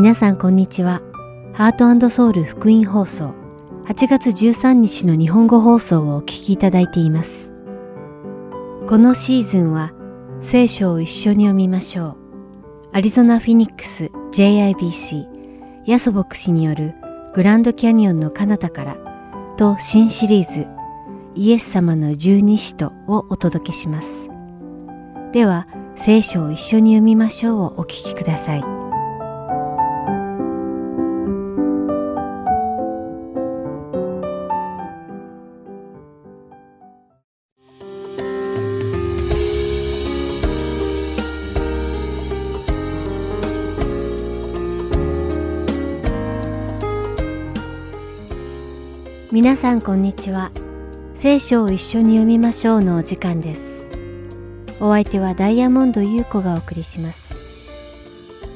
皆さんこんにちは。ハートソウル福音放送8月13日の日本語放送をお聞きいただいています。このシーズンは聖書を一緒に読みましょう。アリゾナ・フィニックス JIBC ヤソ牧師によるグランドキャニオンの彼方からと新シリーズイエス様の十二使徒をお届けします。では聖書を一緒に読みましょうをお聞きください。皆さんこんにちは。聖書を一緒に読みましょうのお時間です。お相手はダイヤモンド優子がお送りします。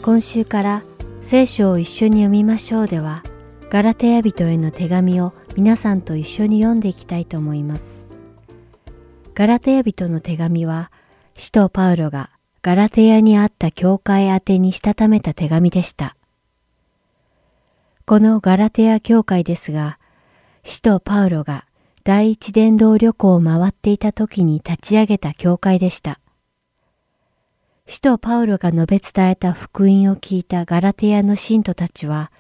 今週から聖書を一緒に読みましょうでは、ガラテヤ人への手紙を皆さんと一緒に読んでいきたいと思います。ガラテヤ人の手紙は、使徒パウロがガラテヤにあった教会宛てにしたためた手紙でした。このガラテヤ教会ですが、使徒パウロが第一伝道旅行を回っていた時に立ち上げた教会でした。使徒パウロが述べ伝えた福音を聞いたガラテヤの信徒たちは、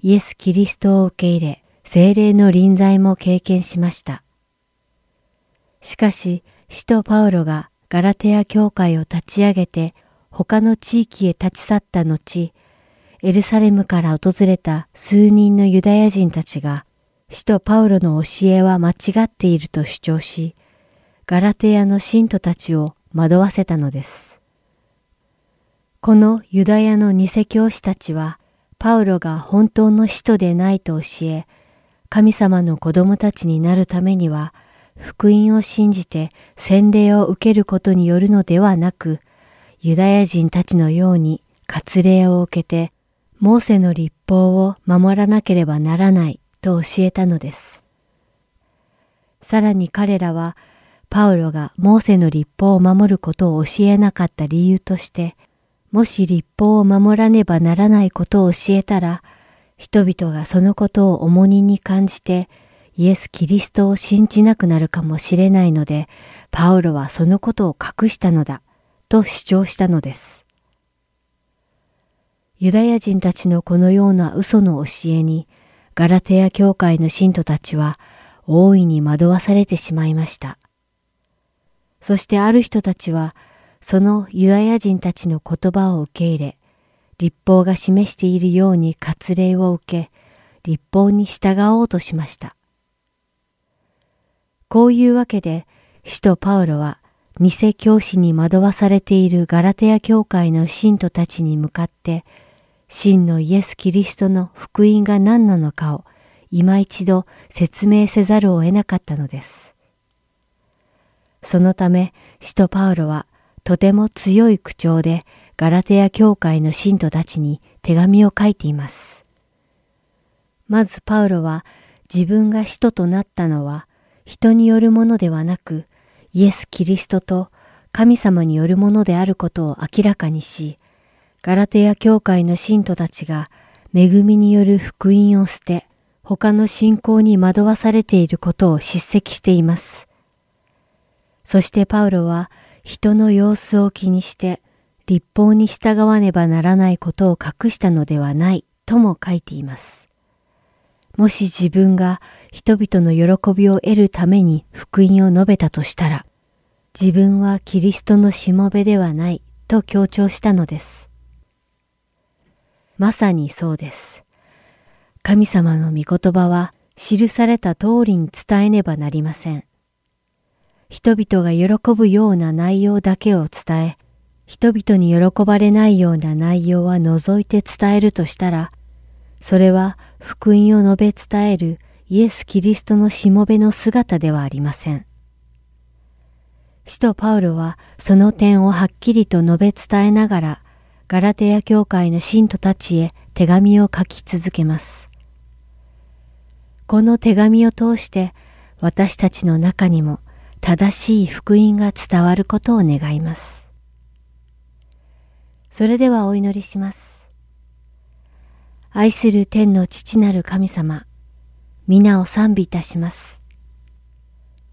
イエス・キリストを受け入れ、精霊の臨在も経験しました。しかし、使徒パウロがガラテヤ教会を立ち上げて、他の地域へ立ち去った後、エルサレムから訪れた数人のユダヤ人たちが使徒パウロの教えは間違っていると主張し、ガラテヤの信徒たちを惑わせたのです。このユダヤの偽教師たちは、パウロが本当の使徒でないと教え、神様の子供たちになるためには、福音を信じて洗礼を受けることによるのではなく、ユダヤ人たちのように割礼を受けて、モーセの立法を守らなければならないと教えたのです。さらに彼らは、パウロがモーセの立法を守ることを教えなかった理由として、もし立法を守らねばならないことを教えたら、人々がそのことを重荷に感じて、イエス・キリストを信じなくなるかもしれないので、パウロはそのことを隠したのだ、と主張したのです。ユダヤ人たちのこのような嘘の教えに、ガラテヤ教会の信徒たちは大いに惑わされてしまいました。そしてある人たちは、そのユダヤ人たちの言葉を受け入れ、立法が示しているように割礼を受け、立法に従おうとしました。こういうわけで、使徒パウロは、偽教師に惑わされているガラテヤ教会の信徒たちに向かって、真のイエス・キリストの福音が何なのかを今一度説明せざるを得なかったのです。そのため、使徒パウロはとても強い口調でガラテヤ教会の信徒たちに手紙を書いています。まずパウロは自分が使徒となったのは人によるものではなくイエス・キリストと神様によるものであることを明らかにし、ガラテヤ教会の信徒たちが恵みによる福音を捨て、他の信仰に惑わされていることを叱責しています。そしてパウロは人の様子を気にして立法に従わねばならないことを隠したのではないとも書いています。もし自分が人々の喜びを得るために福音を述べたとしたら、自分はキリストのしもべではないと強調したのです。まさにそうです。神様の御言葉は記された通りに伝えねばなりません。人々が喜ぶような内容だけを伝え、人々に喜ばれないような内容は除いて伝えるとしたら、それは福音を述べ伝えるイエス・キリストのしもべの姿ではありません。使徒パウロはその点をはっきりと述べ伝えながら、ガラテヤ教会の信徒たちへ手紙を書き続けます。この手紙を通して私たちの中にも正しい福音が伝わることを願います。それではお祈りします。愛する天の父なる神様、皆を賛美いたします。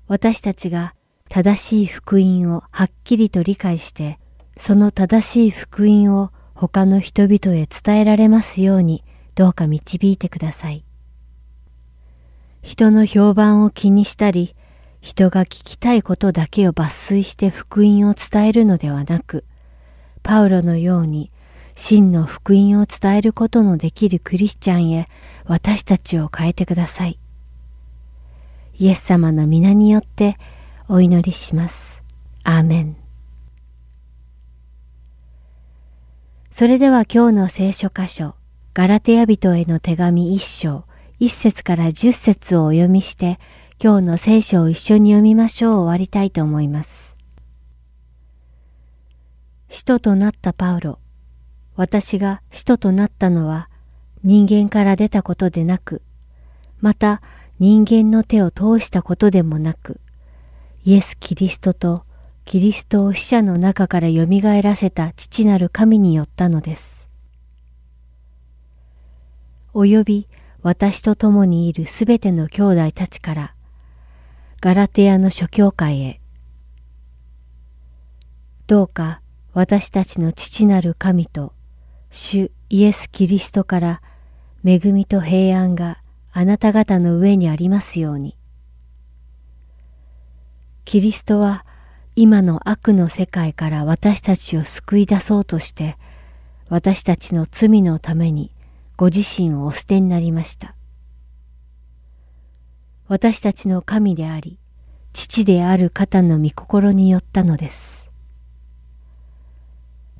私たちが正しい福音をはっきりと理解して、その正しい福音を他の人々へ伝えられますように、どうか導いてください。人の評判を気にしたり、人が聞きたいことだけを抜粋して福音を伝えるのではなく、パウロのように真の福音を伝えることのできるクリスチャンへ私たちを変えてください。イエス様の皆によってお祈りします。アーメン。それでは今日の聖書箇所、ガラテヤ人への手紙一章、一節から十節をお読みして、今日の聖書を一緒に読みましょう終わりたいと思います。使徒となったパウロ、私が使徒となったのは人間から出たことでなく、また人間の手を通したことでもなく、イエス・キリストとキリストを死者の中から蘇らせた父なる神によったのです。および私と共にいるすべての兄弟たちから、ガラテヤの諸教会へ、どうか私たちの父なる神と主イエス・キリストから恵みと平安があなた方の上にありますように。キリストは今の悪の世界から私たちを救い出そうとして私たちの罪のためにご自身をお捨てになりました。私たちの神であり父である方の御心によったのです。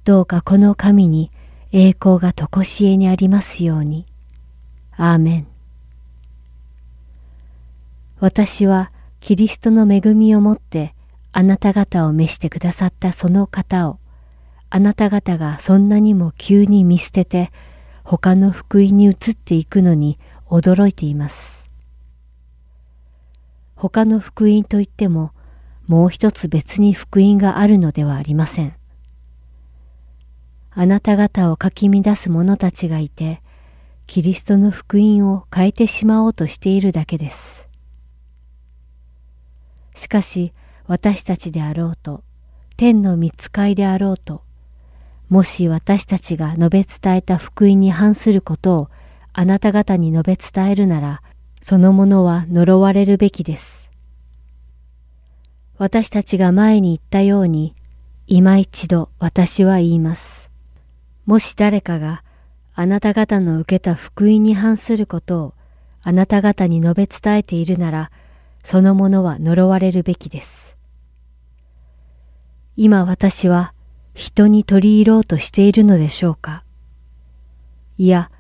どうかこの神に栄光がとこしえにありますように。アーメン。私はキリストの恵みをもってあなた方を召してくださったその方をあなた方がそんなにも急に見捨てて他の福音に移っていくのに驚いています。他の福音といってももう一つ別に福音があるのではありません。あなた方をかき乱す者たちがいて、キリストの福音を変えてしまおうとしているだけです。しかし、私たちであろうと、天の見つかいであろうと、もし私たちが述べ伝えた福音に反することをあなた方に述べ伝えるなら、そのものは呪われるべきです。私たちが前に言ったように、今一度私は言います。もし誰かがあなた方の受けた福音に反することをあなた方に述べ伝えているなら、そのものは呪われるべきです。今私は人に取り入ろうとしているのでしょうか？いや、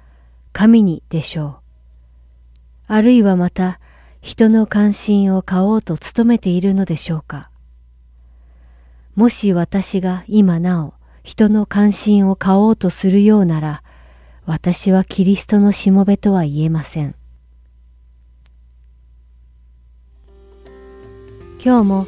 神にでしょう。あるいはまた人の関心を買おうと努めているのでしょうか？もし私が今なお人の関心を買おうとするようなら、私はキリストのしもべとは言えません。今日も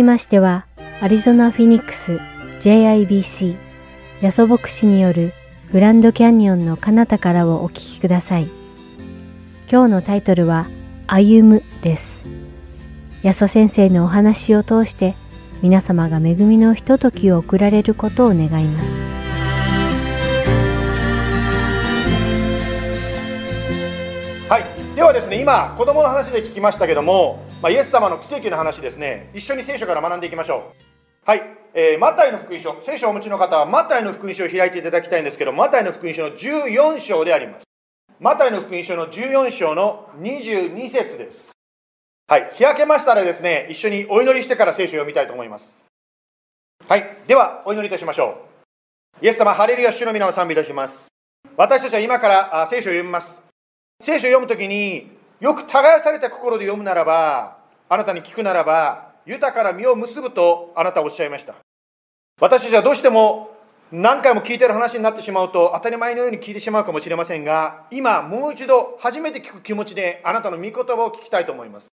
きましては、アリゾナ・フィニックス JIBC ヤソ牧師によるグランドキャニオンの彼方からをお聞きください。今日のタイトルは、歩むです。ヤソ先生のお話を通して皆様が恵みのひとときを送られることを願います。はい、ではですね今子供の話で聞きましたけども、まあ、イエス様の奇跡の話ですね一緒に聖書から学んでいきましょうはい、えー、マタイの福音書聖書をお持ちの方はマタイの福音書を開いていただきたいんですけどマタイの福音書の14章でありますマタイの福音書の14章の22節ですはい、開けましたらですね、一緒にお祈りしてから聖書を読みたいと思います。はい、ではお祈りいたしましょう。イエス様、ハレルヤ主の皆を賛美いたします。私たちは今から聖書を読みます。聖書を読むときによく耕された心で読むならば、あなたに聞くならば、豊かな実を結ぶとあなたはおっしゃいました。私たちはどうしても何回も聞いてる話になってしまうと当たり前のように聞いてしまうかもしれませんが、今もう一度初めて聞く気持ちであなたの御言葉を聞きたいと思います。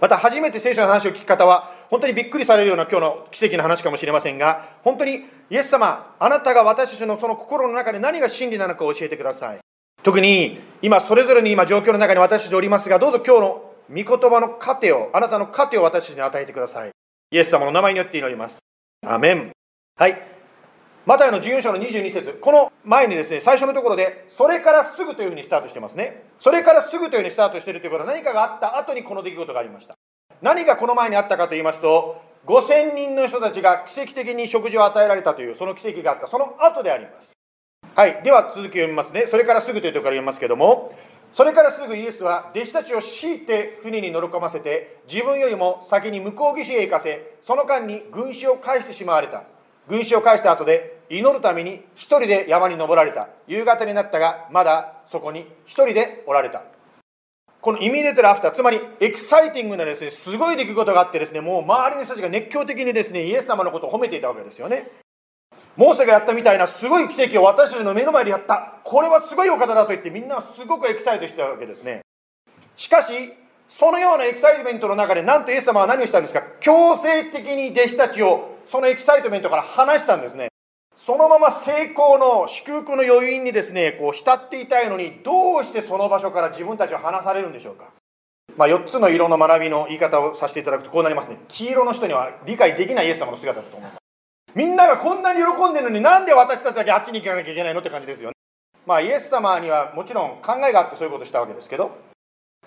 また初めて聖書の話を聞き方は本当にびっくりされるような今日の奇跡の話かもしれませんが本当にイエス様あなたが私たちのその心の中で何が真理なのか教えてください特に今それぞれに今状況の中に私たちおりますがどうぞ今日の御言葉の糧をあなたの糧を私たちに与えてくださいイエス様の名前によって祈りますアメンはいマタイの14章の22節この前にですね、最初のところで、それからすぐというふうにスタートしてますね。それからすぐというふうにスタートしているということは何かがあった後にこの出来事がありました。何がこの前にあったかと言いますと、5000人の人たちが奇跡的に食事を与えられたという、その奇跡があった、その後であります。はい、では続き読みますね。それからすぐというところから読みますけども、それからすぐイエスは弟子たちを強いて船に乗り込ませて、自分よりも先に向こう岸へ行かせ、その間に軍師を返してしまわれた。群衆を帰した後で祈るために一人で山に登られた夕方になったがまだそこに一人でおられたこの immediately after つまり exciting なですねすごい出来事があってですねもう周りの人たちが熱狂的にですねイエス様のことを褒めていたわけですよねモーセがやったみたいなすごい奇跡を私たちの目の前でやった。これはすごいお方だと言ってみんなすごくエキサイトしてたわけですね。しかしそのような excitement の中でなんとイエス様は何をしたんですか？強制的に弟子たちをその excitement から離したんですね。そのまま成功の祝福の余韻にですねこう浸っていたいのにどうしてその場所から自分たちを離されるんでしょうか、まあ、4つの色の学びの言い方をさせていただくとこうなりますね。黄色の人には理解できないイエス様の姿だと思います。みんながこんなに喜んでるのになんで私たちだけあっちに行かなきゃいけないのって感じですよね。まあイエス様にはもちろん考えがあってそういうことをしたわけですけど、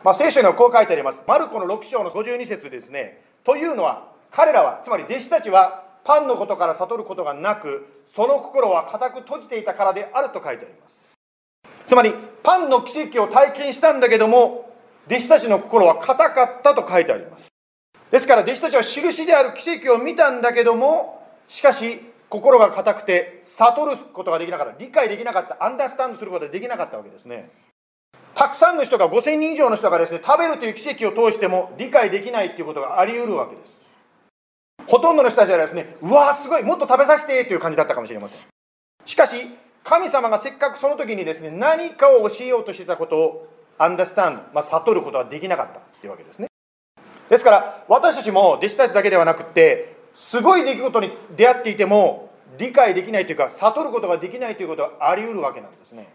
まあ、聖書にはこう書いてあります。マルコの6章の52節ですね。というのは彼らはつまり弟子たちはパンのことから悟ることがなくその心は固く閉じていたからであると書いてあります。つまりパンの奇跡を体験したんだけども弟子たちの心は固かったと書いてあります。ですから弟子たちは印である奇跡を見たんだけどもしかし心が固くて悟ることができなかった理解できなかったアンダースタンドすることができなかったわけですねたくさんの人が5000人以上の人がですね食べるという奇跡を通しても理解できないということがあり得るわけですほとんどの人たちはですね、うわーすごい、もっと食べさせてという感じだったかもしれません。しかし、神様がせっかくその時にですね、何かを教えようとしてたことをアンダースタンド、まあ、悟ることはできなかったっていうわけですね。ですから、私たちも弟子たちだけではなくって、すごい出来事に出会っていても、理解できないというか、悟ることができないということはあり得るわけなんですね。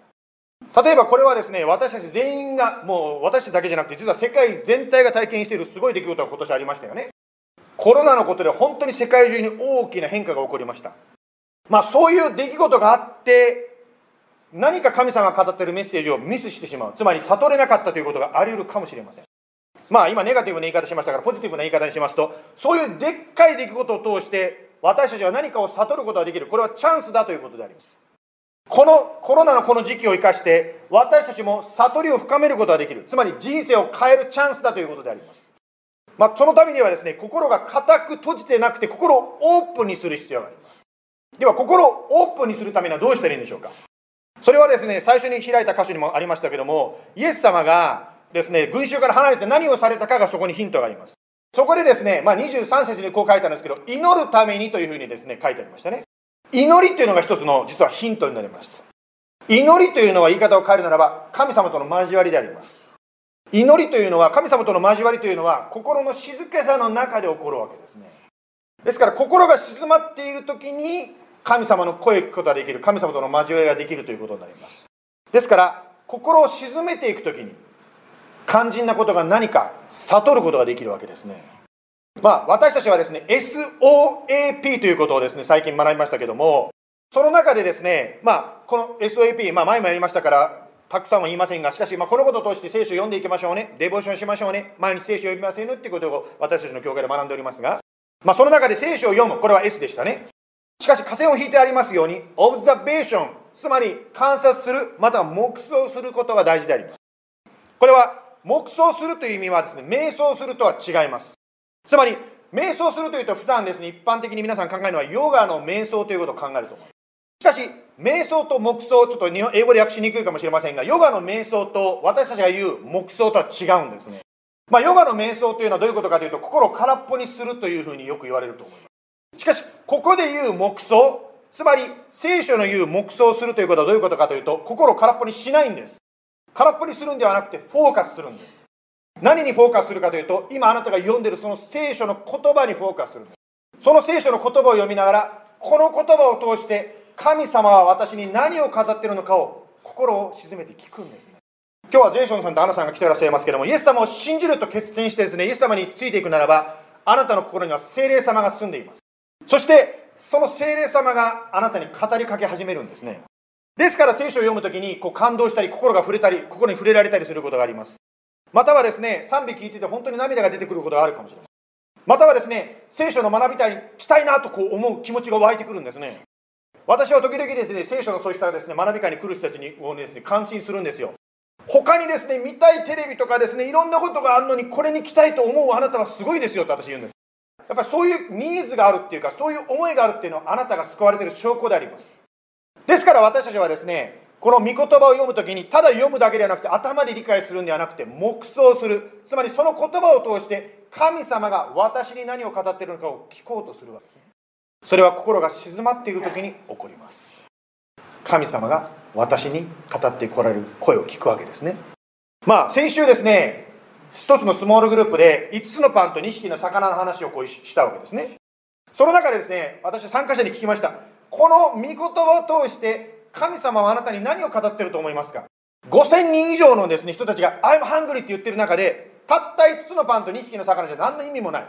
例えばこれはですね、私たち全員が、もう私たちだけじゃなくて、実は世界全体が体験しているすごい出来事が今年ありましたよね。コロナのことで本当に世界中に大きな変化が起こりましたまあそういう出来事があって何か神様が語っているメッセージをミスしてしまうつまり悟れなかったということがあり得るかもしれませんまあ今ネガティブな言い方しましたからポジティブな言い方にしますとそういうでっかい出来事を通して私たちは何かを悟ることができるこれはチャンスだということでありますこのコロナのこの時期を生かして私たちも悟りを深めることができるつまり人生を変えるチャンスだということでありますまあ、そのためにはですね、心が固く閉じてなくて、心をオープンにする必要があります。では、心をオープンにするためにはどうしたらいいんでしょうか。それはですね、最初に開いた箇所にもありましたけども、イエス様がですね、群衆から離れて何をされたかがそこにヒントがあります。そこでですね、まあ、23節にこう書いてあるんですけど、祈るためにというふうにですね、書いてありましたね。祈りというのが一つの実はヒントになります。祈りというのは言い方を変えるならば、神様との交わりであります。祈りというのは神様との交わりというのは心の静けさの中で起こるわけですねですから心が静まっている時に神様の声を聞くことができる神様との交わりができるということになりますですから心を沈めていく時に肝心なことが何か悟ることができるわけですねまあ私たちはですね SOAP ということをですね最近学びましたけどもその中でですねまあこの SOAP、まあ、前もやりましたからたくさんは言いませんが、しかし、まあ、このことを通して聖書を読んでいきましょうね、デボーションしましょうね、毎日聖書を読みませんねっていうことを私たちの教会で学んでおりますが、まあ、その中で聖書を読む、これは S でしたね。しかし、河川を引いてありますように、オブザベーション、つまり観察する、または黙想することが大事であります。これは、黙想するという意味はですね、瞑想するとは違います。つまり、瞑想するというと、普段ですね、一般的に皆さん考えるのは、ヨガの瞑想ということを考えると思います。しかし、瞑想と黙想、ちょっと英語で訳しにくいかもしれませんが、ヨガの瞑想と私たちが言う黙想とは違うんですね。まあ、ヨガの瞑想というのはどういうことかというと、心を空っぽにするというふうによく言われると思います。しかし、ここで言う黙想、つまり聖書の言う黙想するということはどういうことかというと、心を空っぽにしないんです。空っぽにするんではなくて、フォーカスするんです。何にフォーカスするかというと、今あなたが読んでるその聖書の言葉にフォーカスするんです。その聖書の言葉を読みながら、この言葉を通して神様は私に何を語っているのかを心を静めて聞くんですね今日はジェイソンさんとアナさんが来ていらっしゃいますけどもイエス様を信じると決心してですねイエス様についていくならばあなたの心には精霊様が住んでいますそしてその精霊様があなたに語りかけ始めるんですねですから聖書を読むときにこう感動したり心が触れたり心に触れられたりすることがありますまたはですね賛美聞いてて本当に涙が出てくることがあるかもしれませんまたはですね聖書の学びたいしたいなとこう思う気持ちが湧いてくるんですね私は時々ですね、聖書のそうしたですね、学び会に来る人たちにをですね、感心するんですよ。他にですね、見たいテレビとかですね、いろんなことがあるのに、これに来たいと思うあなたはすごいですよと私言うんです。やっぱりそういうニーズがあるっていうか、そういう思いがあるっていうのはあなたが救われている証拠であります。ですから私たちはですね、この御言葉を読むときに、ただ読むだけではなくて、頭で理解するんではなくて、黙想する。つまりその言葉を通して、神様が私に何を語っているのかを聞こうとするわけですね。それは心が静まっている時に起こります神様が私に語ってこられる声を聞くわけですねまあ先週ですね一つのスモールグループで5つのパンと2匹の魚の話をこうしたわけですねその中でですね私は参加者に聞きましたこの御言葉を通して神様はあなたに何を語ってると思いますか？5000人以上のですね人たちが「I'm hungry」って言ってる中でたった5つのパンと2匹の魚じゃ何の意味もない。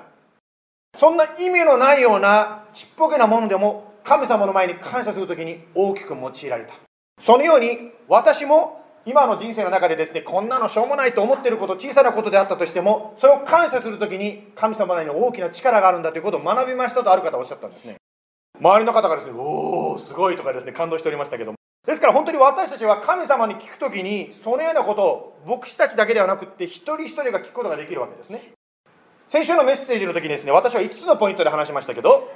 そんな意味のないようなちっぽけなものでも神様の前に感謝するときに大きく用いられた。そのように私も今の人生の中でですねこんなのしょうもないと思ってること小さなことであったとしてもそれを感謝するときに神様なりに大きな力があるんだということを学びましたとある方おっしゃったんですね。周りの方がですねおおすごいとかですね感動しておりましたけどもですから本当に私たちは神様に聞くときにそのようなことを牧師たちだけではなくって一人一人が聞くことができるわけですね先週のメッセージの時にですね、私は5つのポイントで話しましたけど、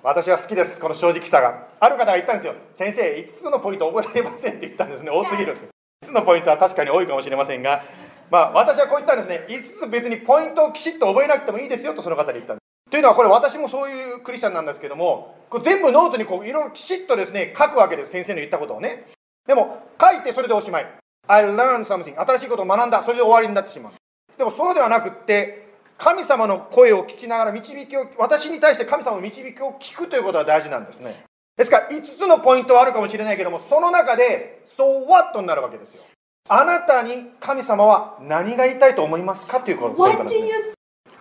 私は好きです、この正直さが。ある方が言ったんですよ、先生、5つのポイント覚えられませんって言ったんですね、多すぎるって。5つのポイントは確かに多いかもしれませんが、まあ、私はこう言ったんですね、5つ別にポイントをきちっと覚えなくてもいいですよとその方に言ったんです。というのは、これ私もそういうクリスチャンなんですけども、これ全部ノートにこういろいろきちっとですね、書くわけです、先生の言ったことをね。でも、書いてそれでおしまい。I learned something. 新しいことを学んだ。それで終わりになってしまう。でもそうではなくって、神様の声を聞きながら導きを私に対して神様の導きを聞くということが大事なんですねですから5つのポイントはあるかもしれないけどもその中で「So what?」になるわけですよあなたに神様は何が言いたいと思いますか？ということです、ね、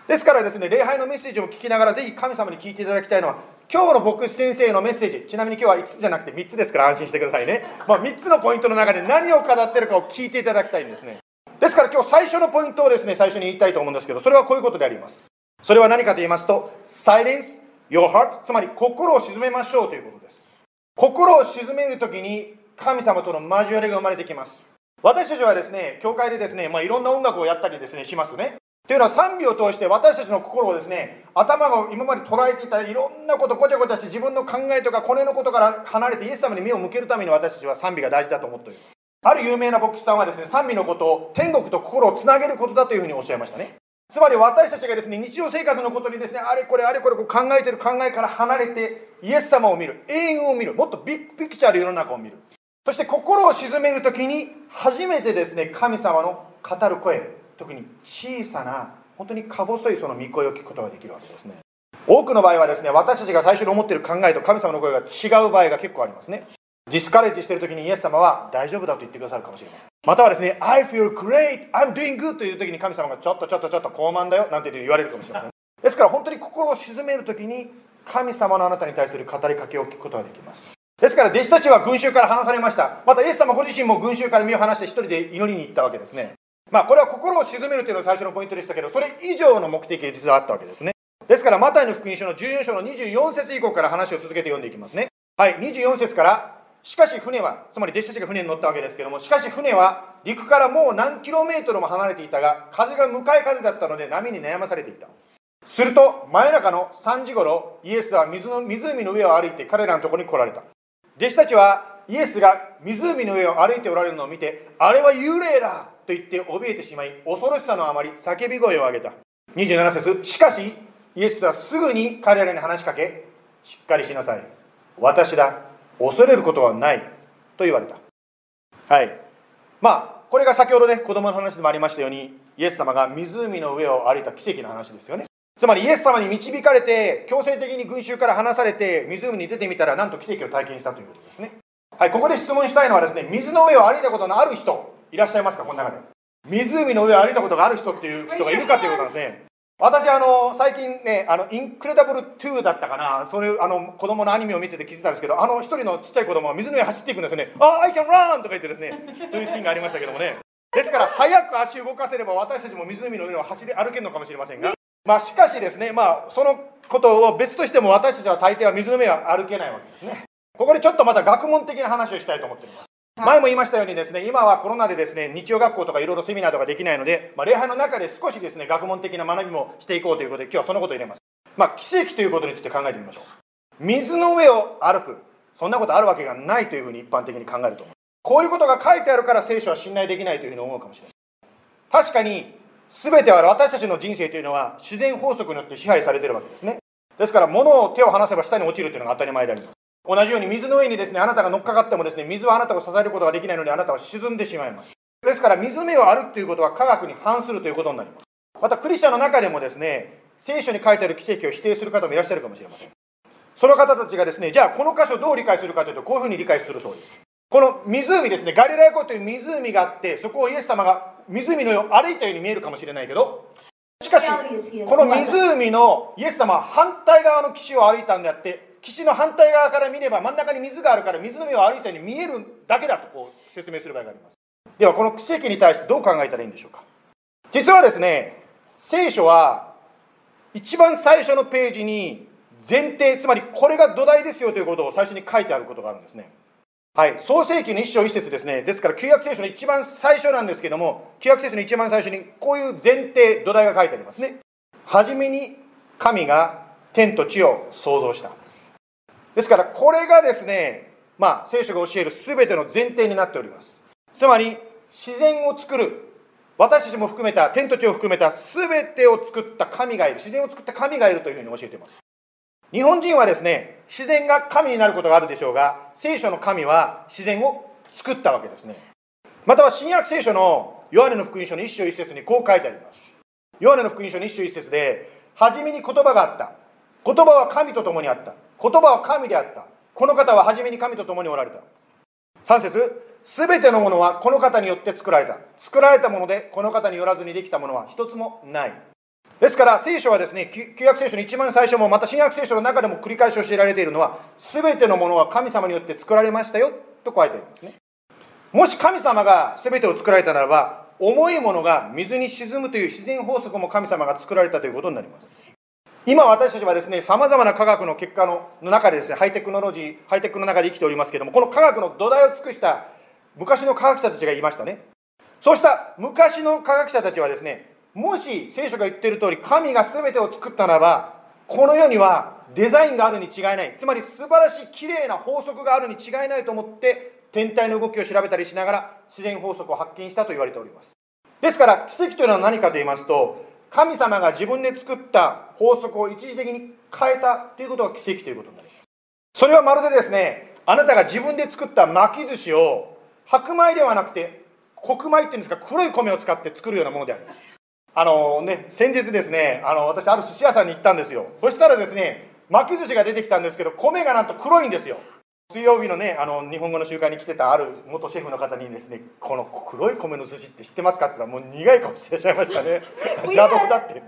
ですからですね礼拝のメッセージを聞きながらぜひ神様に聞いていただきたいのは今日の牧師先生のメッセージちなみに今日は5つじゃなくて3つですから安心してくださいね、まあ、3つのポイントの中で何を語ってるかを聞いていただきたいんですねですから今日最初のポイントをですね、最初に言いたいと思うんですけど、それはこういうことであります。それは何かと言いますと、silence your heart、つまり心を鎮めましょうということです。心を鎮めるときに神様との交わりが生まれてきます。私たちはですね、教会でですね、まあ、いろんな音楽をやったりですね、しますね。というのは賛美を通して私たちの心をですね、頭が今まで捉えていたいろんなことごちゃごちゃして自分の考えとかこれのことから離れてイエス様に目を向けるために私たちは賛美が大事だと思っております。ある有名な牧師さんはですね、賛美のことを天国と心をつなげることだというふうにおっしゃいましたね。つまり私たちがですね、日常生活のことにですね、あれこれあれこれこう考えてる考えから離れて、イエス様を見る、永遠を見る、もっとビッグピクチャーで世の中を見る。そして心を鎮めるときに、初めてですね、神様の語る声、特に小さな、本当にか細いその御声を聞くことができるわけですね。多くの場合はですね私たちが最初に思っている考えと神様の声が違う場合が結構ありますね。ディスカレッジしている時にイエス様は大丈夫だと言ってくださるかもしれません。またはですね I feel great I'm doing good という時に神様がちょっとちょっとちょっと高慢だよなんて言われるかもしれません。ですから本当に心を鎮める時に神様のあなたに対する語りかけを聞くことができます。ですから弟子たちは群衆から離されました。またイエス様ご自身も群衆から身を離して一人で祈りに行ったわけですね。まあこれは心を鎮めるというのが最初のポイントでしたけどそれ以上の目的が実はあったわけですね。ですからマタイの福音書の14章の24節以降から話を続けて読んでいきますね。はい24節からしかし船はつまり弟子たちが船に乗ったわけですけどもしかし船は陸からもう何キロメートルも離れていたが風が向かい風だったので波に悩まされていた。すると真夜中の3時頃イエスは水の湖の上を歩いて彼らのところに来られた。弟子たちはイエスが湖の上を歩いておられるのを見てあれは幽霊だと言って怯えてしまい恐ろしさのあまり叫び声を上げた。27節しかしイエスはすぐに彼らに話しかけしっかりしなさい。私だ恐れることはないと言われた。はい。まあこれが先ほどね子供の話でもありましたようにイエス様が湖の上を歩いた奇跡の話ですよね。つまりイエス様に導かれて強制的に群衆から離されて湖に出てみたらなんと奇跡を体験したということですね。はいここで質問したいのはですね水の上を歩いたことのある人。いらっしゃいますかこの中で。湖の上を歩いたことがある人っていう人がいるかということなんですね。私あの最近ねあのインクレダブル2だったかな。そういうあの子供のアニメを見てて気づいたんですけどあの一人のちっちゃい子供が水の上走っていくんですよね「あ、I can run!」とか言ってですね。そういうシーンがありましたけどもね。ですから早く足を動かせれば私たちも湖の上を走り歩けるのかもしれませんが。まあしかしですねまあそのことを別としても私たちは大抵は水の上は歩けないわけですね。ここでちょっとまた学問的な話をしたいと思っています前も言いましたようにですね今はコロナでですね日曜学校とかいろいろセミナーとかできないので、まあ、礼拝の中で少しですね学問的な学びもしていこうということで今日はそのことを入れます。まあ奇跡ということについて考えてみましょう。水の上を歩く。そんなことあるわけがないというふうに一般的に考えると思う。こういうことが書いてあるから聖書は信頼できないというふうに思うかもしれない。確かに全ては私たちの人生というのは自然法則によって支配されているわけですね。ですから物を手を離せば下に落ちるというのが当たり前であります。同じように水の上にですねあなたが乗っかかってもですね水はあなたを支えることができないのであなたは沈んでしまいます。ですから水の上を歩くということは科学に反するということになります。またクリスチャンの中でもですね聖書に書いてある奇跡を否定する方もいらっしゃるかもしれません。その方たちがですねじゃあこの箇所どう理解するかというとこういうふうに理解するそうです。この湖ですねガリラヤ湖という湖があってそこをイエス様が湖の上を歩いたように見えるかもしれないけどしかしこの湖のイエス様は反対側の岸を歩いたんであって岸の反対側から見れば真ん中に水があるから水の上を歩いたように見えるだけだとこう説明する場合があります。ではこの奇跡に対してどう考えたらいいんでしょうか？実はですね聖書は一番最初のページに前提つまりこれが土台ですよということを最初に書いてあることがあるんですね。はい。創世記の一章一節ですね。ですから旧約聖書の一番最初なんですけども旧約聖書の一番最初にこういう前提土台が書いてありますね。初めに神が天と地を創造した。ですからこれがですねまあ聖書が教える全ての前提になっております。つまり自然を作る私たちも含めた天と地を含めた全てを作った神がいる自然を作った神がいるというふうに教えています。日本人はですね自然が神になることがあるでしょうが聖書の神は自然を作ったわけですね。または新約聖書のヨハネの福音書の一章一節にこう書いてあります。ヨハネの福音書の一章一節で初めに言葉があった。言葉は神と共にあった。言葉は神であった。この方は初めに神と共におられた。3節すべてのものはこの方によって作られた。作られたものでこの方によらずにできたものは一つもない。ですから聖書はですね旧約聖書の一番最初もまた新約聖書の中でも繰り返し教えられているのは全てのものは神様によって作られましたよと書いてあるんですね。もし神様が全てを作られたならば重いものが水に沈むという自然法則も神様が作られたということになります。今私たちはですねさまざまな科学の結果の中でですねハイテクノロジーハイテクの中で生きておりますけれどもこの科学の土台を尽くした昔の科学者たちがいましたね。そうした昔の科学者たちはですねもし聖書が言っている通り神が全てを作ったならばこの世にはデザインがあるに違いない。つまり素晴らしい綺麗な法則があるに違いないと思って天体の動きを調べたりしながら自然法則を発見したと言われております。ですから奇跡というのは何かと言いますと神様が自分で作った法則を一時的に変えたということが奇跡ということになりますそれはまるでですねあなたが自分で作った巻き寿司を白米ではなくて黒米っていうんですか黒い米を使って作るようなものでありますあのね、先日ですね、あの私、ある寿司屋さんに行ったんですよ。そしたらですね、巻き寿司が出てきたんですけど、米がなんと黒いんですよ。水曜日のね、あの日本語の習慣に来てたある元シェフの方にですね、この黒い米の寿司って知ってますかって言ったら、もう苦い顔してらっしゃいましたね。邪道だって。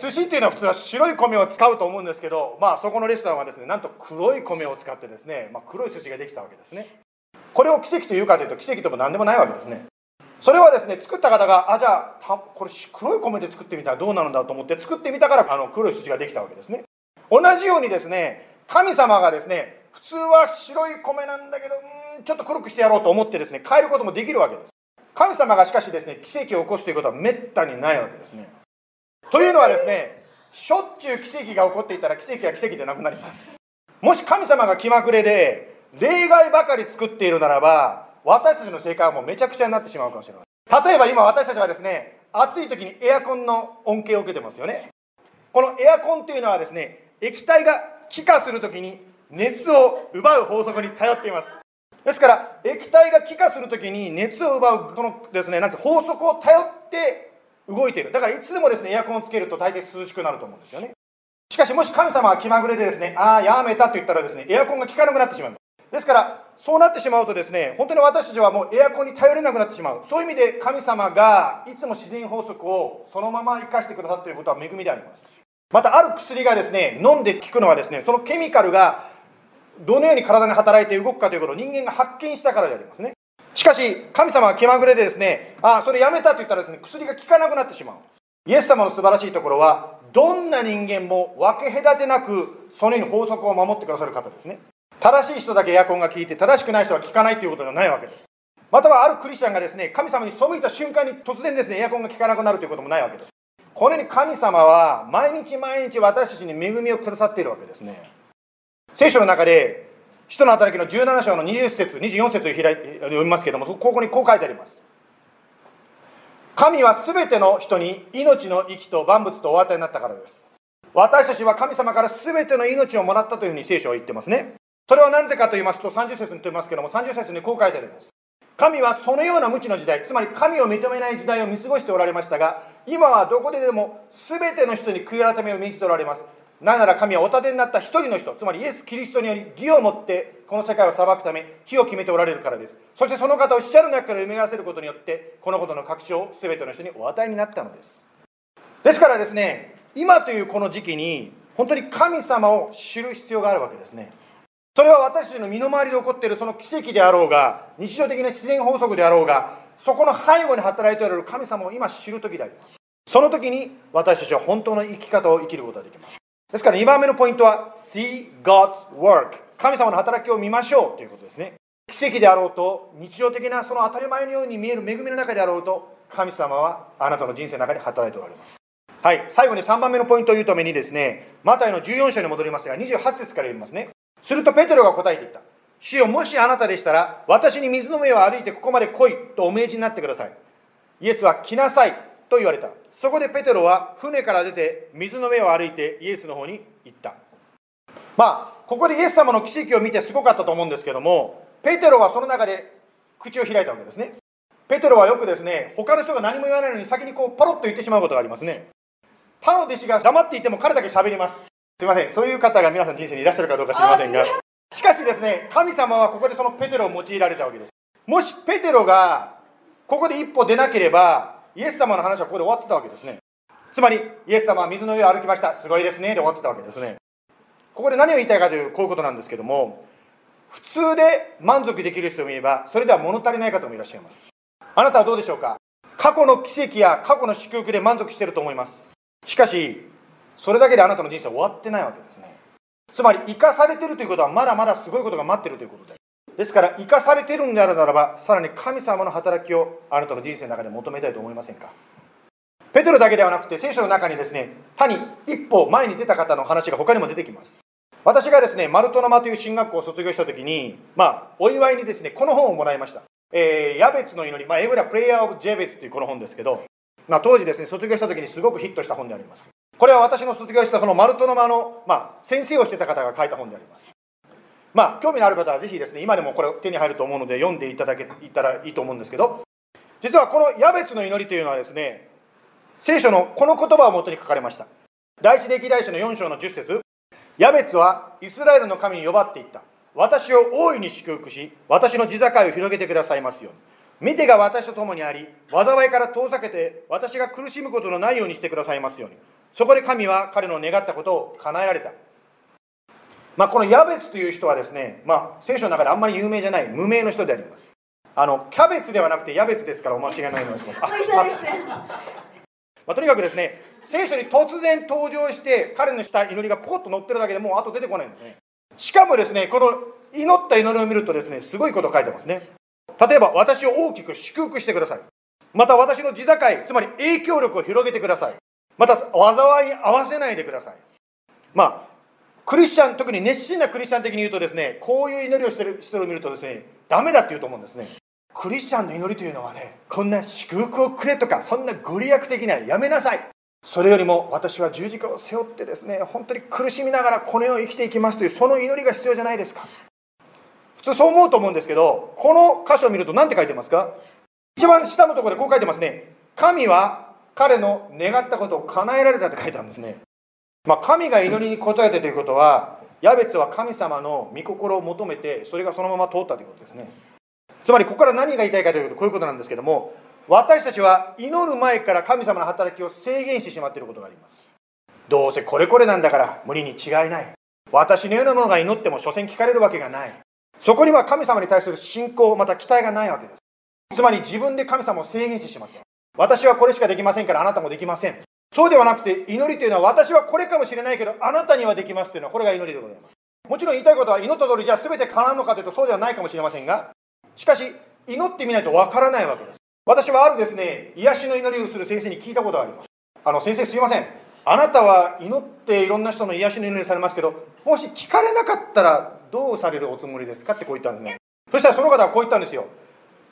寿司っていうのは普通は白い米を使うと思うんですけど、まあそこのレストランはですね、なんと黒い米を使ってですね、まあ、黒い寿司ができたわけですね。これを奇跡というかというと、奇跡とも何でもないわけですね。それはですね作った方があじゃあこれ黒い米で作ってみたらどうなるんだと思って作ってみたからあの黒い筋ができたわけですね同じようにですね神様がですね普通は白い米なんだけどんちょっと黒くしてやろうと思ってですね変えることもできるわけです。神様がしかしですね奇跡を起こすということはめったにないわけですね。というのはですねしょっちゅう奇跡が起こっていたら奇跡は奇跡でなくなります。もし神様が気まぐれで例外ばかり作っているならば私たちの正解はもうめちゃくちゃになってしまうかもしれません。例えば今私たちはですね暑い時にエアコンの恩恵を受けてますよね。このエアコンというのはですね液体が気化する時に熱を奪う法則に頼っていますですから液体が気化する時に熱を奪うこのですねなんて法則を頼って動いているだからいつでもですねエアコンをつけると大抵涼しくなると思うんですよねしかしもし神様が気まぐれでですねああやめたと言ったらですねエアコンが効かなくなってしまうですから、そうなってしまうとですね、本当に私たちはもうエアコンに頼れなくなってしまう。そういう意味で神様がいつも自然法則をそのまま生かしてくださっていることは恵みであります。また、ある薬がですね、飲んで効くのはですね、そのケミカルがどのように体に働いて動くかということを人間が発見したからでありますね。しかし、神様は気まぐれでですね、ああ、それやめたと言ったらですね、薬が効かなくなってしまう。イエス様の素晴らしいところは、どんな人間も分け隔てなく、そのように法則を守ってくださる方ですね。正しい人だけエアコンが効いて正しくない人は効かないということではないわけですまたはあるクリスチャンがですね神様に背いた瞬間に突然ですねエアコンが効かなくなるということもないわけですこれに神様は毎日毎日私たちに恵みをくださっているわけですね聖書の中で使徒の働きの17章の20節24節を読みますけれどもここにこう書いてあります。神は全ての人に命の息と万物とお与えになったからです。私たちは神様から全ての命をもらったというふうに聖書は言ってますね。それは何でかと言いますと30節にと言いますけれども30節にこう書いてあります。神はそのような無知の時代つまり神を認めない時代を見過ごしておられましたが今はどこででも全ての人に悔い改めを命じておられます。なぜなら神はお立てになった一人の人つまりイエス・キリストにより義をもってこの世界を裁くため火を決めておられるからです。そしてその方を死者の中から蘇らせることによってこのことの確証を全ての人にお与えになったのです。ですからですね今というこの時期に本当に神様を知る必要があるわけですね。それは私たちの身の回りで起こっているその奇跡であろうが日常的な自然法則であろうがそこの背後に働いておられる神様を今知る時であります。その時に私たちは本当の生き方を生きることができます。ですから2番目のポイントは See God's work 神様の働きを見ましょうということですね。奇跡であろうと日常的なその当たり前のように見える恵みの中であろうと神様はあなたの人生の中で働いておられます。はい。最後に3番目のポイントを言うためにですねマタイの14章に戻りますが28節から読みますね。するとペテロが答えていった。主よ、もしあなたでしたら、私に水の上を歩いてここまで来いとお命じになってください。イエスは来なさい。と言われた。そこでペテロは船から出て水の上を歩いてイエスの方に行った。まあ、ここでイエス様の奇跡を見てすごかったと思うんですけども、ペテロはその中で口を開いたわけですね。ペテロはよくですね、他の人が何も言わないのに先にこうパロッと言ってしまうことがありますね。他の弟子が黙っていても彼だけ喋ります。すいません、そういう方が皆さん人生にいらっしゃるかどうか知りませんが、しかしですね、神様はここでそのペテロを用いられたわけです。もしペテロがここで一歩出なければ、イエス様の話はここで終わってたわけですね。つまり、イエス様は水の上を歩きました、すごいですね、で終わってたわけですね。ここで何を言いたいかという、こういうことなんですけども、普通で満足できる人もいれば、それでは物足りない方もいらっしゃいます。あなたはどうでしょうか？過去の奇跡や過去の祝福で満足していると思います。しかし、それだけであなたの人生は終わってないわけですねつまり生かされているということはまだまだすごいことが待っているということでですから生かされているんであるならばさらに神様の働きをあなたの人生の中で求めたいと思いませんか？ペテロだけではなくて聖書の中にですね他に一歩前に出た方の話が他にも出てきます。私がですねマルトナマという進学校を卒業した時にまあお祝いにですねこの本をもらいました。えー、ヤベツの祈り、まあ、英語ではプレイヤー・オブ・ジェベツというこの本ですけど、まあ、当時ですね卒業した時にすごくヒットした本であります。これは私の卒業したそのマルトの間の、まあ、先生をしてた方が書いた本であります。まあ、興味のある方はぜひですね、今でもこれ手に入ると思うので読んでいただけたらいいと思うんですけど、実はこのヤベツの祈りというのはですね、聖書のこの言葉をもとに書かれました。第一歴代史の4章の10節。ヤベツはイスラエルの神に呼ばっていった。私を大いに祝福し私の地境を広げてくださいますように。見てが私と共にあり災いから遠ざけて私が苦しむことのないようにしてくださいますように。そこで神は彼の願ったことを叶えられた。まあ、このヤベツという人はですね、まあ、聖書の中であんまり有名じゃない無名の人であります。あのキャベツではなくてヤベツですからお間違いないのですあまあ、とにかくですね聖書に突然登場して彼のした祈りがポコッと載ってるだけでもうあと出てこないんで。すねしかもですねこの祈った祈りを見るとですねすごいこと書いてますね。例えば私を大きく祝福してください。また私の地境つまり影響力を広げてください。また災いに合わせないでください。まあクリスチャン特に熱心なクリスチャン的に言うとですねこういう祈りをしてる人を見るとですねダメだって言うと思うんですね。クリスチャンの祈りというのはねこんな祝福をくれとかそんなご利益的なやめなさい。それよりも私は十字架を背負ってですね本当に苦しみながらこの世を生きていきますというその祈りが必要じゃないですか。普通そう思うと思うんですけどこの箇所を見ると何て書いてますか？一番下のところでこう書いてますね。神は彼の願ったことを叶えられたって書いてあるんですね。まあ、神が祈りに応えたということはヤベツは神様の御心を求めてそれがそのまま通ったということですね。つまりここから何が言いたいかというとこういうことなんですけども私たちは祈る前から神様の働きを制限してしまっていることがあります。どうせこれこれなんだから無理に違いない。私のようなものが祈っても所詮聞かれるわけがない。そこには神様に対する信仰また期待がないわけです。つまり自分で神様を制限してしまって私はこれしかできませんからあなたもできません。そうではなくて祈りというのは私はこれかもしれないけどあなたにはできますというのはこれが祈りでございます。もちろん言いたいことは祈った通りじゃ全て叶うのかというとそうではないかもしれませんがしかし祈ってみないとわからないわけです。私はあるですね癒しの祈りをする先生に聞いたことがあります。あの先生すいません。あなたは祈っていろんな人の癒しの祈りされますけどもし聞かれなかったらどうされるおつもりですかってこう言ったんですね。そしたらその方はこう言ったんですよ。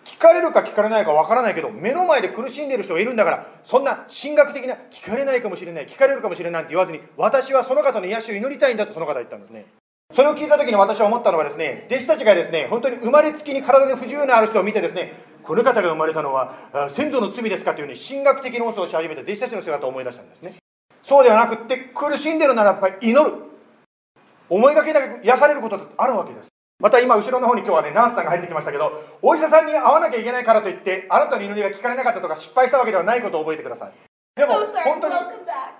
聞かれるか聞かれないかわからないけど目の前で苦しんでいる人がいるんだからそんな神学的な聞かれないかもしれない聞かれるかもしれないって言わずに私はその方の癒しを祈りたいんだとその方は言ったんですね。それを聞いた時に私は思ったのはですね弟子たちがですね本当に生まれつきに体に不自由なある人を見てですねこの方が生まれたのは先祖の罪ですかというふうに神学的論争をし始めた弟子たちの姿を思い出したんですね。そうではなくって苦しんでるならやっぱり祈る。思いがけなく癒されることってあるわけです。また今後ろの方に今日はねナースさんが入ってきましたけどお医者さんに会わなきゃいけないからといってあなたの祈りが聞かれなかったとか失敗したわけではないことを覚えてください。でも本当に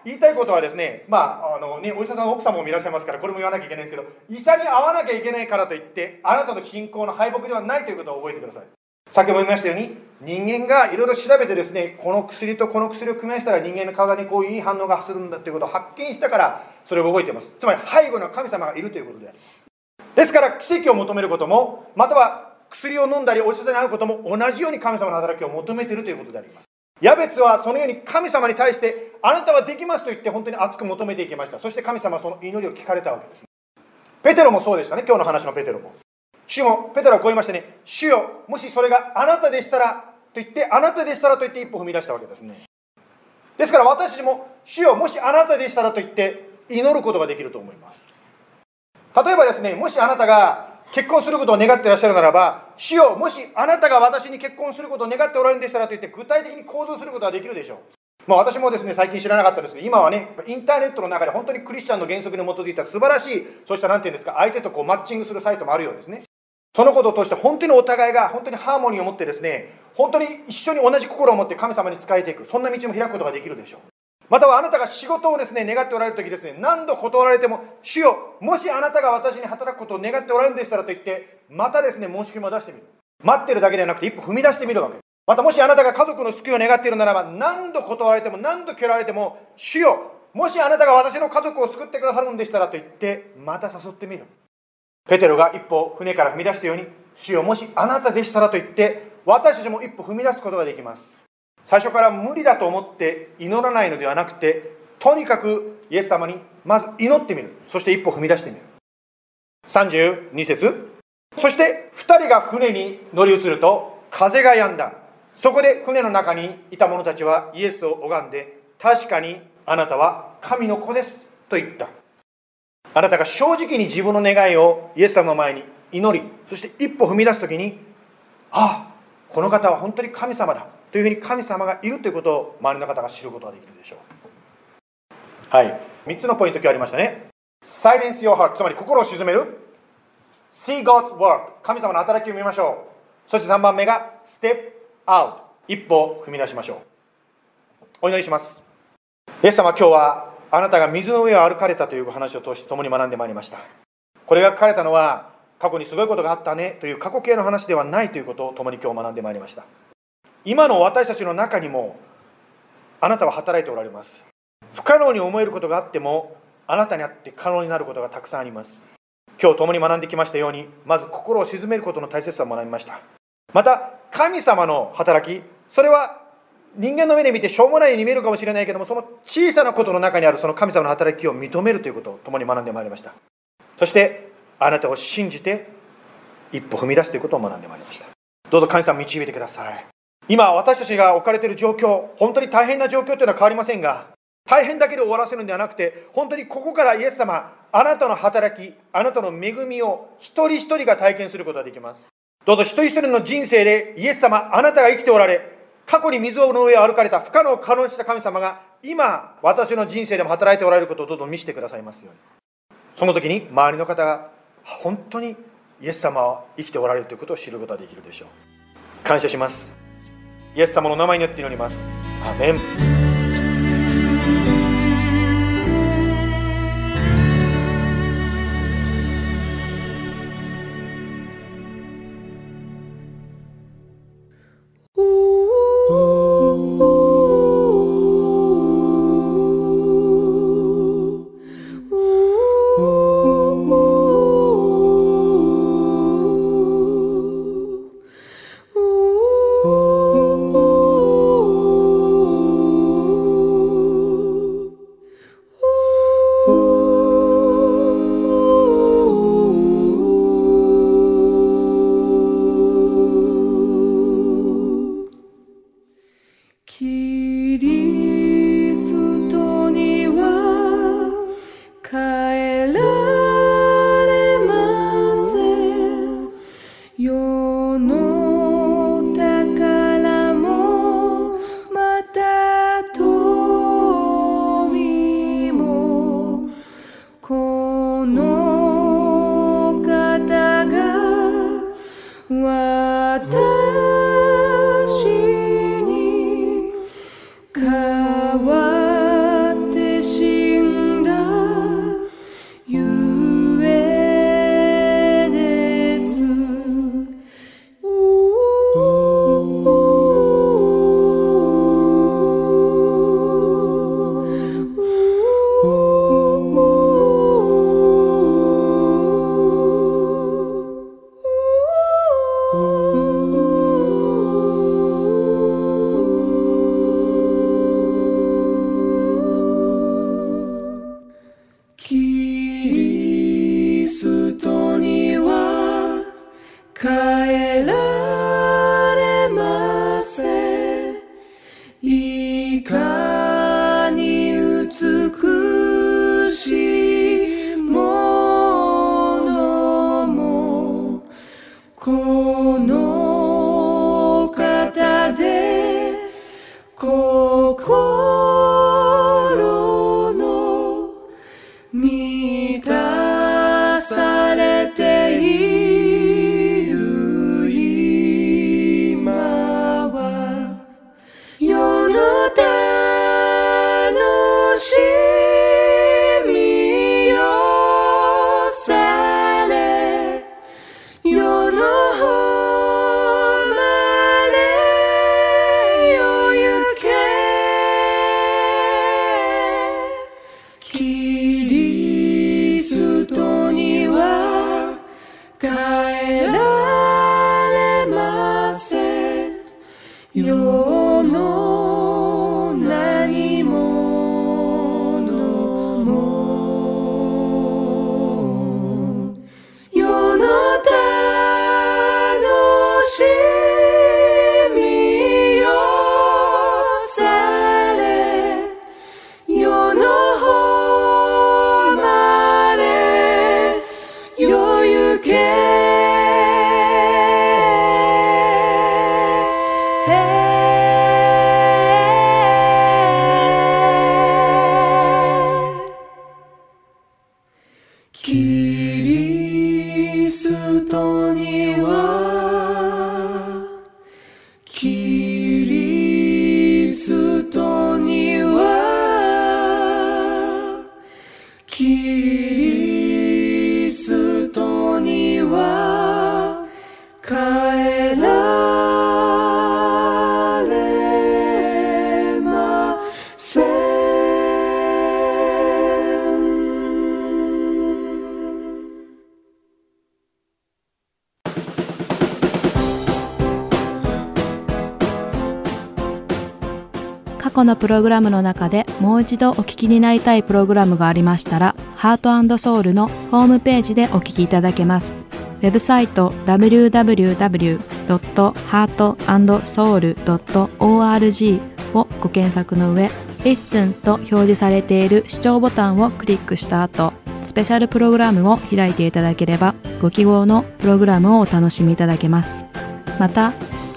言いたいことはですねまああのねお医者さんの奥様もいらっしゃいますからこれも言わなきゃいけないんですけど医者に会わなきゃいけないからといってあなたの信仰の敗北ではないということを覚えてください。先ほど言いましたように人間がいろいろ調べてですねこの薬とこの薬を組み合わせたら人間の体にこういういい反応がするんだということを発見したからそれを覚えています。つまり背後の神様がいるということでありますですから奇跡を求めることもまたは薬を飲んだりお医者さんに会うことも同じように神様の働きを求めているということであります。ヤベツはそのように神様に対してあなたはできますと言って本当に熱く求めていきました。そして神様はその祈りを聞かれたわけですペテロもそうでしたね。今日の話のペテロも。主もペテロはこう言いましたね。主よもしそれがあなたでしたらと言ってあなたでしたらと言って一歩踏み出したわけですね。ですから私も主よもしあなたでしたらと言って祈ることができると思います。例えばですねもしあなたが結婚することを願っていらっしゃるならば主よもしあなたが私に結婚することを願っておられるんでしたらと言って具体的に行動することができるでしょう。まあ、私もですね最近知らなかったんですけど今はねインターネットの中で本当にクリスチャンの原則に基づいた素晴らしいそうした何て言うんですか相手とこうマッチングするサイトもあるようですね。そのことを通して本当にお互いが本当にハーモニーを持ってですね本当に一緒に同じ心を持って神様に仕えていくそんな道も開くことができるでしょう。またはあなたが仕事をですね願っておられる時ですね何度断られても主よもしあなたが私に働くことを願っておられるんでしたらと言ってまたですね申し込みを出してみる。待ってるだけではなくて一歩踏み出してみるわけ。またもしあなたが家族の救いを願っているならば何度断られても何度蹴られても主よもしあなたが私の家族を救ってくださるんでしたらと言ってまた誘ってみる。ペテロが一歩船から踏み出したように主よもしあなたでしたらと言って私たちも一歩踏み出すことができます。最初から無理だと思って祈らないのではなくてとにかくイエス様にまず祈ってみる。そして一歩踏み出してみる。32節。そして2人が船に乗り移ると風が止んだ。そこで船の中にいた者たちはイエスを拝んで確かにあなたは神の子です。と言った。あなたが正直に自分の願いをイエス様の前に祈りそして一歩踏み出す時にああこの方は本当に神様だ。というふうに神様がいるということを周りの方が知ることができるでしょう。はい。3つのポイント今日ありましたね。Silence your heart つまり心を鎮める。See God's work 神様の働きを見ましょう。そして3番目が Step out 一歩踏み出しましょう。お祈りします。イエス様今日はあなたが水の上を歩かれたという話を通して共に学んでまいりました。これが書かれたのは過去にすごいことがあったねという過去形の話ではないということを共に今日学んでまいりました。今の私たちの中にもあなたは働いておられます。不可能に思えることがあってもあなたにあって可能になることがたくさんあります。今日共に学んできましたようにまず心を鎮めることの大切さを学びました。また神様の働きそれは人間の目で見てしょうもないように見えるかもしれないけどもその小さなことの中にあるその神様の働きを認めるということを共に学んでまいりました。そしてあなたを信じて一歩踏み出すということを学んでまいりました。どうぞ神様導いてください。今私たちが置かれている状況本当に大変な状況というのは変わりませんが大変だけで終わらせるんではなくて本当にここからイエス様あなたの働きあなたの恵みを一人一人が体験することができます。どうぞ一人一人の人生でイエス様あなたが生きておられ過去に水の上を歩かれた不可能を可能にした神様が今私の人生でも働いておられることをどうぞ見せてくださいますように。その時に周りの方が本当にイエス様は生きておられるということを知ることができるでしょう。感謝します。イエス様の名前によって祈ります。アメン。よ去のプログラムの中でもう一度お聞きになりたいプログラムがありましたら、ハートソウルのホームページでお聞きいただけます。ウェブサイト www.heartandsoul.org をご検索の上、Listen と表示されている視聴ボタンをクリックした後、スペシャルプログラムを開いていただければ、ご記号のプログラムをお楽しみいただけます。また、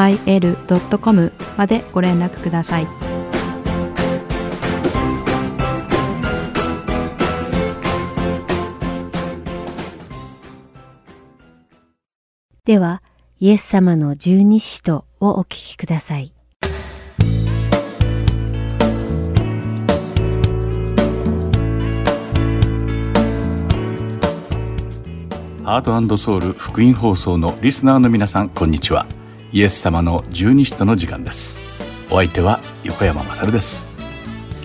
gmail.com までご連絡ください。では、イエス様の十二使徒をお聞きください。ハートソウル福音放送のリスナーの皆さんこんにちは。イエス様の十二使徒の時間です。お相手は横山まさるです。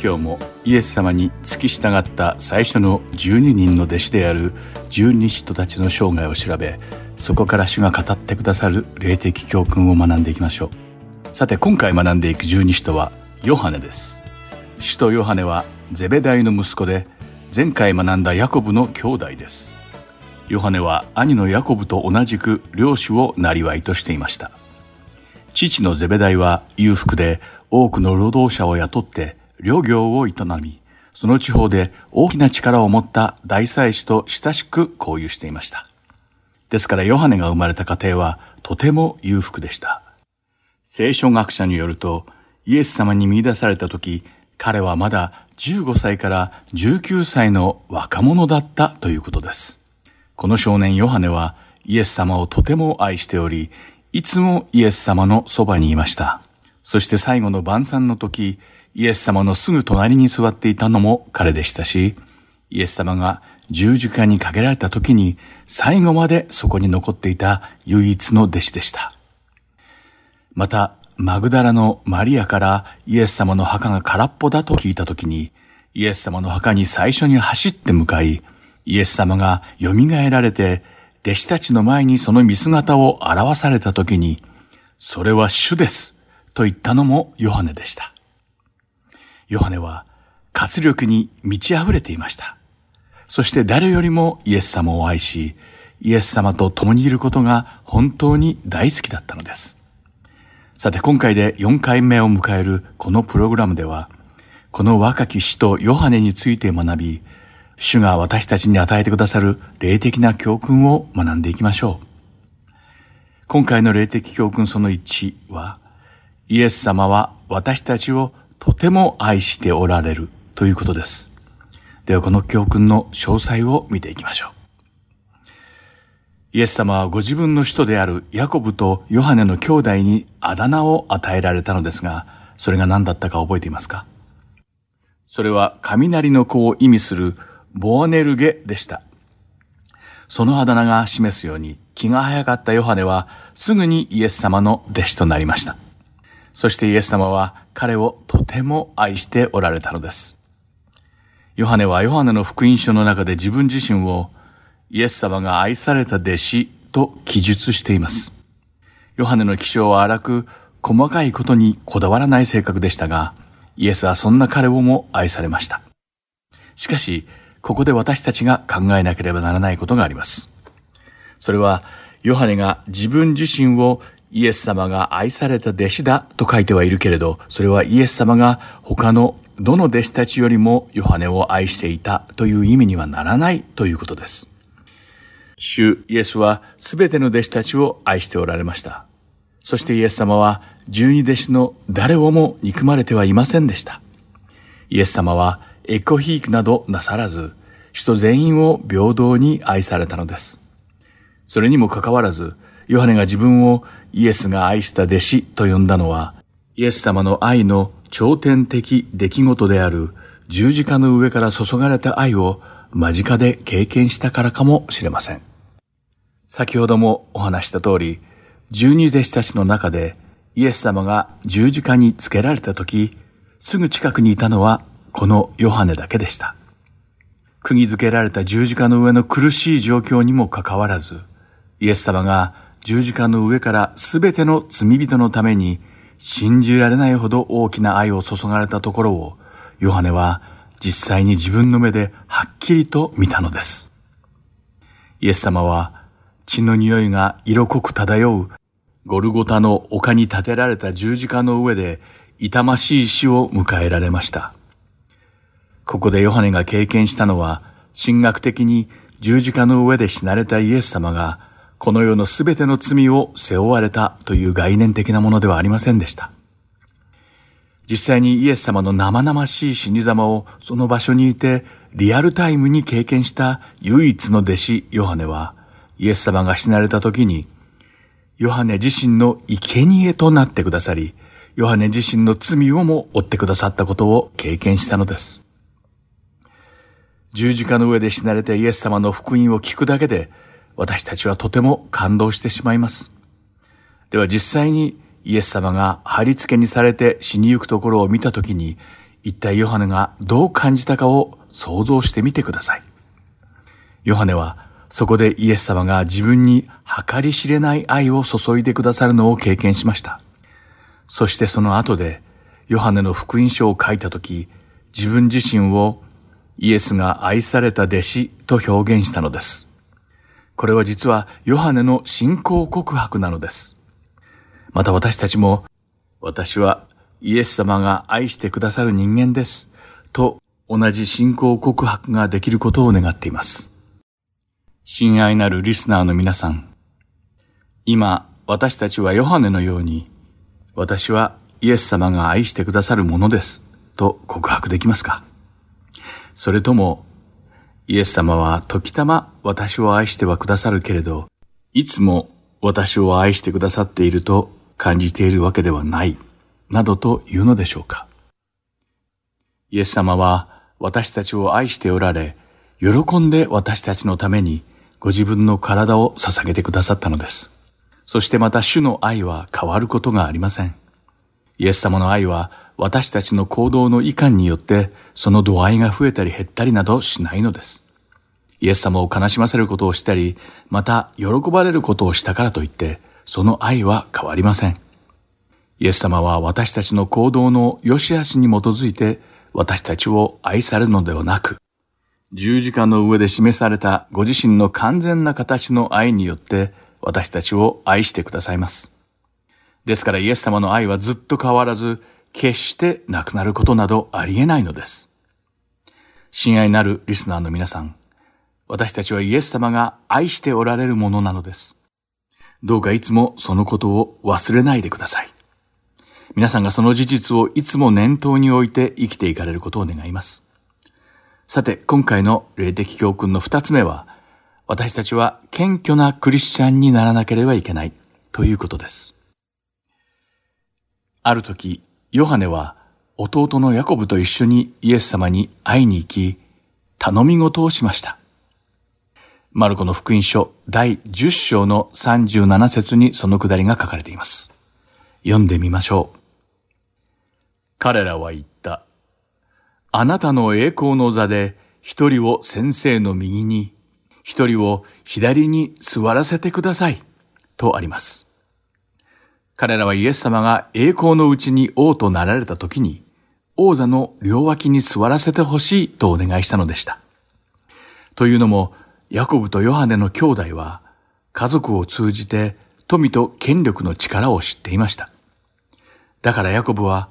今日もイエス様に付き従った最初の12人の弟子である十二使徒たちの生涯を調べそこから主が語ってくださる霊的教訓を学んでいきましょう。さて今回学んでいく十二使徒はヨハネです。使徒ヨハネはゼベダイの息子で前回学んだヤコブの兄弟です。ヨハネは兄のヤコブと同じく漁師を生りとしていました。父のゼベダイは裕福で多くの労働者を雇って漁業を営み、その地方で大きな力を持った大祭司と親しく交友していました。ですからヨハネが生まれた家庭はとても裕福でした。聖書学者によると、イエス様に見出された時、彼はまだ15歳から19歳の若者だったということです。この少年ヨハネはイエス様をとても愛しており、いつもイエス様のそばにいました。そして最後の晩餐の時、イエス様のすぐ隣に座っていたのも彼でしたし、イエス様が十字架にかけられた時に最後までそこに残っていた唯一の弟子でした。また、マグダラのマリアからイエス様の墓が空っぽだと聞いた時に、イエス様の墓に最初に走って向かい、イエス様が蘇られて、弟子たちの前にその見姿を表された時に、それは主です、と言ったのもヨハネでした。ヨハネは活力に満ち溢れていました。そして誰よりもイエス様を愛し、イエス様と共にいることが本当に大好きだったのです。さて今回で4回目を迎えるこのプログラムでは、この若き死とヨハネについて学び、主が私たちに与えてくださる霊的な教訓を学んでいきましょう。今回の霊的教訓その1は、イエス様は私たちをとても愛しておられるということです。ではこの教訓の詳細を見ていきましょう。イエス様はご自分の使徒であるヤコブとヨハネの兄弟にあだ名を与えられたのですが、それが何だったか覚えていますか？それは雷の子を意味するボアネルゲでした。そのあだ名が示すように気が早かったヨハネはすぐにイエス様の弟子となりました。そしてイエス様は彼をとても愛しておられたのです。ヨハネはヨハネの福音書の中で自分自身をイエス様が愛された弟子と記述しています。ヨハネの気性は荒く細かいことにこだわらない性格でしたが、イエスはそんな彼をも愛されました。しかし、ここで私たちが考えなければならないことがあります。それは、ヨハネが自分自身をイエス様が愛された弟子だと書いてはいるけれど、それはイエス様が他のどの弟子たちよりもヨハネを愛していたという意味にはならないということです。主イエスはすべての弟子たちを愛しておられました。そしてイエス様は十二弟子の誰をも憎まれてはいませんでした。イエス様はエコヒークなどなさらず、人全員を平等に愛されたのです。それにもかかわらず、ヨハネが自分をイエスが愛した弟子と呼んだのは、イエス様の愛の頂点的出来事である十字架の上から注がれた愛を間近で経験したからかもしれません。先ほどもお話した通り、十二弟子たちの中でイエス様が十字架につけられた時、すぐ近くにいたのはこのヨハネだけでした。釘付けられた十字架の上の苦しい状況にもかかわらず、イエス様が十字架の上からすべての罪人のために信じられないほど大きな愛を注がれたところを、ヨハネは実際に自分の目ではっきりと見たのです。イエス様は血の匂いが色濃く漂うゴルゴタの丘に建てられた十字架の上で痛ましい死を迎えられました。ここでヨハネが経験したのは、神学的に十字架の上で死なれたイエス様が、この世のすべての罪を背負われたという概念的なものではありませんでした。実際にイエス様の生々しい死に様をその場所にいてリアルタイムに経験した唯一の弟子ヨハネは、イエス様が死なれた時に、ヨハネ自身の生贄となってくださり、ヨハネ自身の罪をも負ってくださったことを経験したのです。十字架の上で死なれてイエス様の福音を聞くだけで、私たちはとても感動してしまいます。では実際にイエス様が貼り付けにされて死にゆくところを見たときに、一体ヨハネがどう感じたかを想像してみてください。ヨハネはそこでイエス様が自分に計り知れない愛を注いでくださるのを経験しました。そしてその後で、ヨハネの福音書を書いたとき、自分自身をイエスが愛された弟子と表現したのです。これは実はヨハネの信仰告白なのです。また私たちも、私はイエス様が愛してくださる人間です。と同じ信仰告白ができることを願っています。親愛なるリスナーの皆さん、今私たちはヨハネのように、私はイエス様が愛してくださるものです。と告白できますか？それとも、イエス様は時たま私を愛してはくださるけれど、いつも私を愛してくださっていると感じているわけではない、などというのでしょうか。イエス様は私たちを愛しておられ、喜んで私たちのためにご自分の体を捧げてくださったのです。そしてまた主の愛は変わることがありません。イエス様の愛は私たちの行動の遺憾によってその度合いが増えたり減ったりなどしないのです。イエス様を悲しませることをしたり、また喜ばれることをしたからといって、その愛は変わりません。イエス様は私たちの行動の良し悪しに基づいて私たちを愛されるのではなく、十字架の上で示されたご自身の完全な形の愛によって私たちを愛してくださいます。ですからイエス様の愛はずっと変わらず、決してなくなることなどありえないのです。親愛なるリスナーの皆さん、私たちはイエス様が愛しておられるものなのです。どうかいつもそのことを忘れないでください。皆さんがその事実をいつも念頭に置いて生きていかれることを願います。さて、今回の霊的教訓の二つ目は、私たちは謙虚なクリスチャンにならなければいけないということです。ある時、ヨハネは弟のヤコブと一緒にイエス様に会いに行き、頼み事をしました。マルコの福音書第10章の37節にそのくだりが書かれています。読んでみましょう。彼らは言った。あなたの栄光の座で一人を先生の右に、一人を左に座らせてください。とあります。彼らはイエス様が栄光のうちに王となられた時に、王座の両脇に座らせてほしいとお願いしたのでした。というのも、ヤコブとヨハネの兄弟は、家族を通じて富と権力の力を知っていました。だからヤコブは、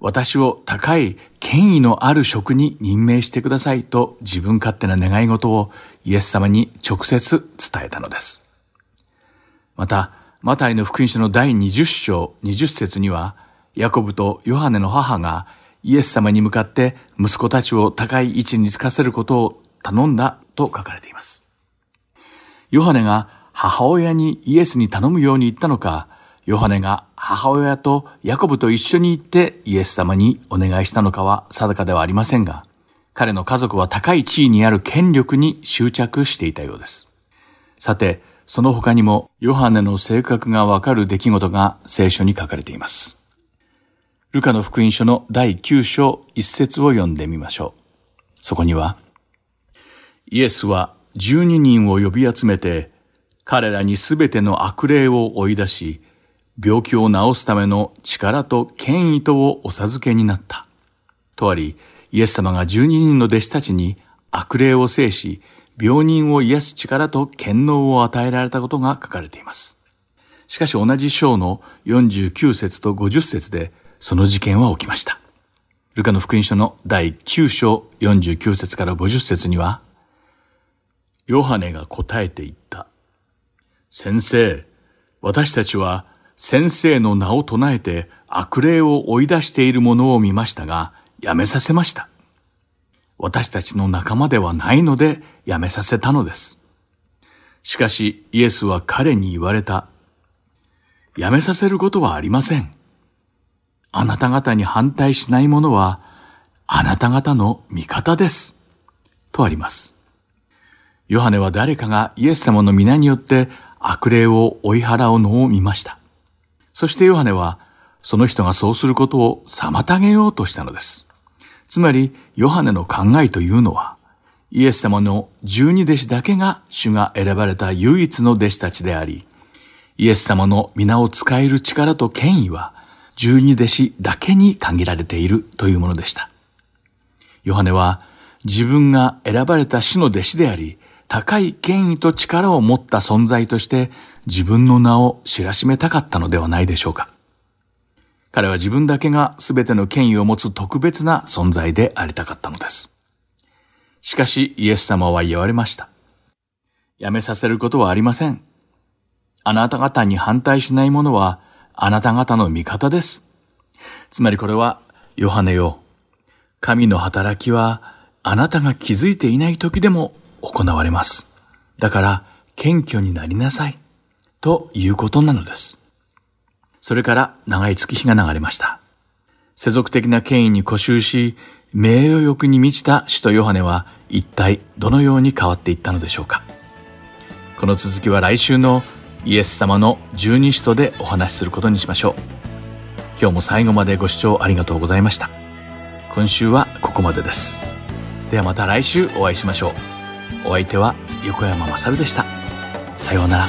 私を高い権威のある職に任命してくださいと自分勝手な願い事をイエス様に直接伝えたのです。また、マタイの福音書の第20章20節には、ヤコブとヨハネの母がイエス様に向かって息子たちを高い位置につかせることを頼んだと書かれています。ヨハネが母親にイエスに頼むように言ったのか、ヨハネが母親とヤコブと一緒に行ってイエス様にお願いしたのかは定かではありませんが、彼の家族は高い地位にある権力に執着していたようです。さて、その他にもヨハネの性格がわかる出来事が聖書に書かれています。ルカの福音書の第9章一節を読んでみましょう。そこには、イエスは12人を呼び集めて、彼らにすべての悪霊を追い出し、病気を治すための力と権威とをお授けになった。とあり、イエス様が12人の弟子たちに悪霊を制し、病人を癒す力と権能を与えられたことが書かれています。しかし同じ章の49節と50節でその事件は起きました。ルカの福音書の第9章49節から50節には、ヨハネが答えて言った。先生、私たちは先生の名を唱えて悪霊を追い出しているものを見ましたが、やめさせました。私たちの仲間ではないのでやめさせたのです。しかしイエスは彼に言われた。やめさせることはありません。あなた方に反対しない者は、あなた方の味方です。とあります。ヨハネは誰かがイエス様の皆によって悪霊を追い払うのを見ました。そしてヨハネは、その人がそうすることを妨げようとしたのです。つまり、ヨハネの考えというのは、イエス様の十二弟子だけが主が選ばれた唯一の弟子たちであり、イエス様の皆を使える力と権威は、十二弟子だけに限られているというものでした。ヨハネは自分が選ばれた死の弟子であり、高い権威と力を持った存在として自分の名を知らしめたかったのではないでしょうか。彼は自分だけが全ての権威を持つ特別な存在でありたかったのです。しかしイエス様は言われました。やめさせることはありません。あなた方に反対しない者はあなた方の味方です。つまりこれは、ヨハネよ。神の働きは、あなたが気づいていない時でも行われます。だから、謙虚になりなさい。ということなのです。それから長い月日が流れました。世俗的な権威に固執し、名誉欲に満ちた使徒ヨハネは一体どのように変わっていったのでしょうか？この続きは来週のイエス様の十二使徒でお話しすることにしましょう。今日も最後までご視聴ありがとうございました。今週はここまでです。ではまた来週お会いしましょう。お相手は横山まさるでした。さようなら。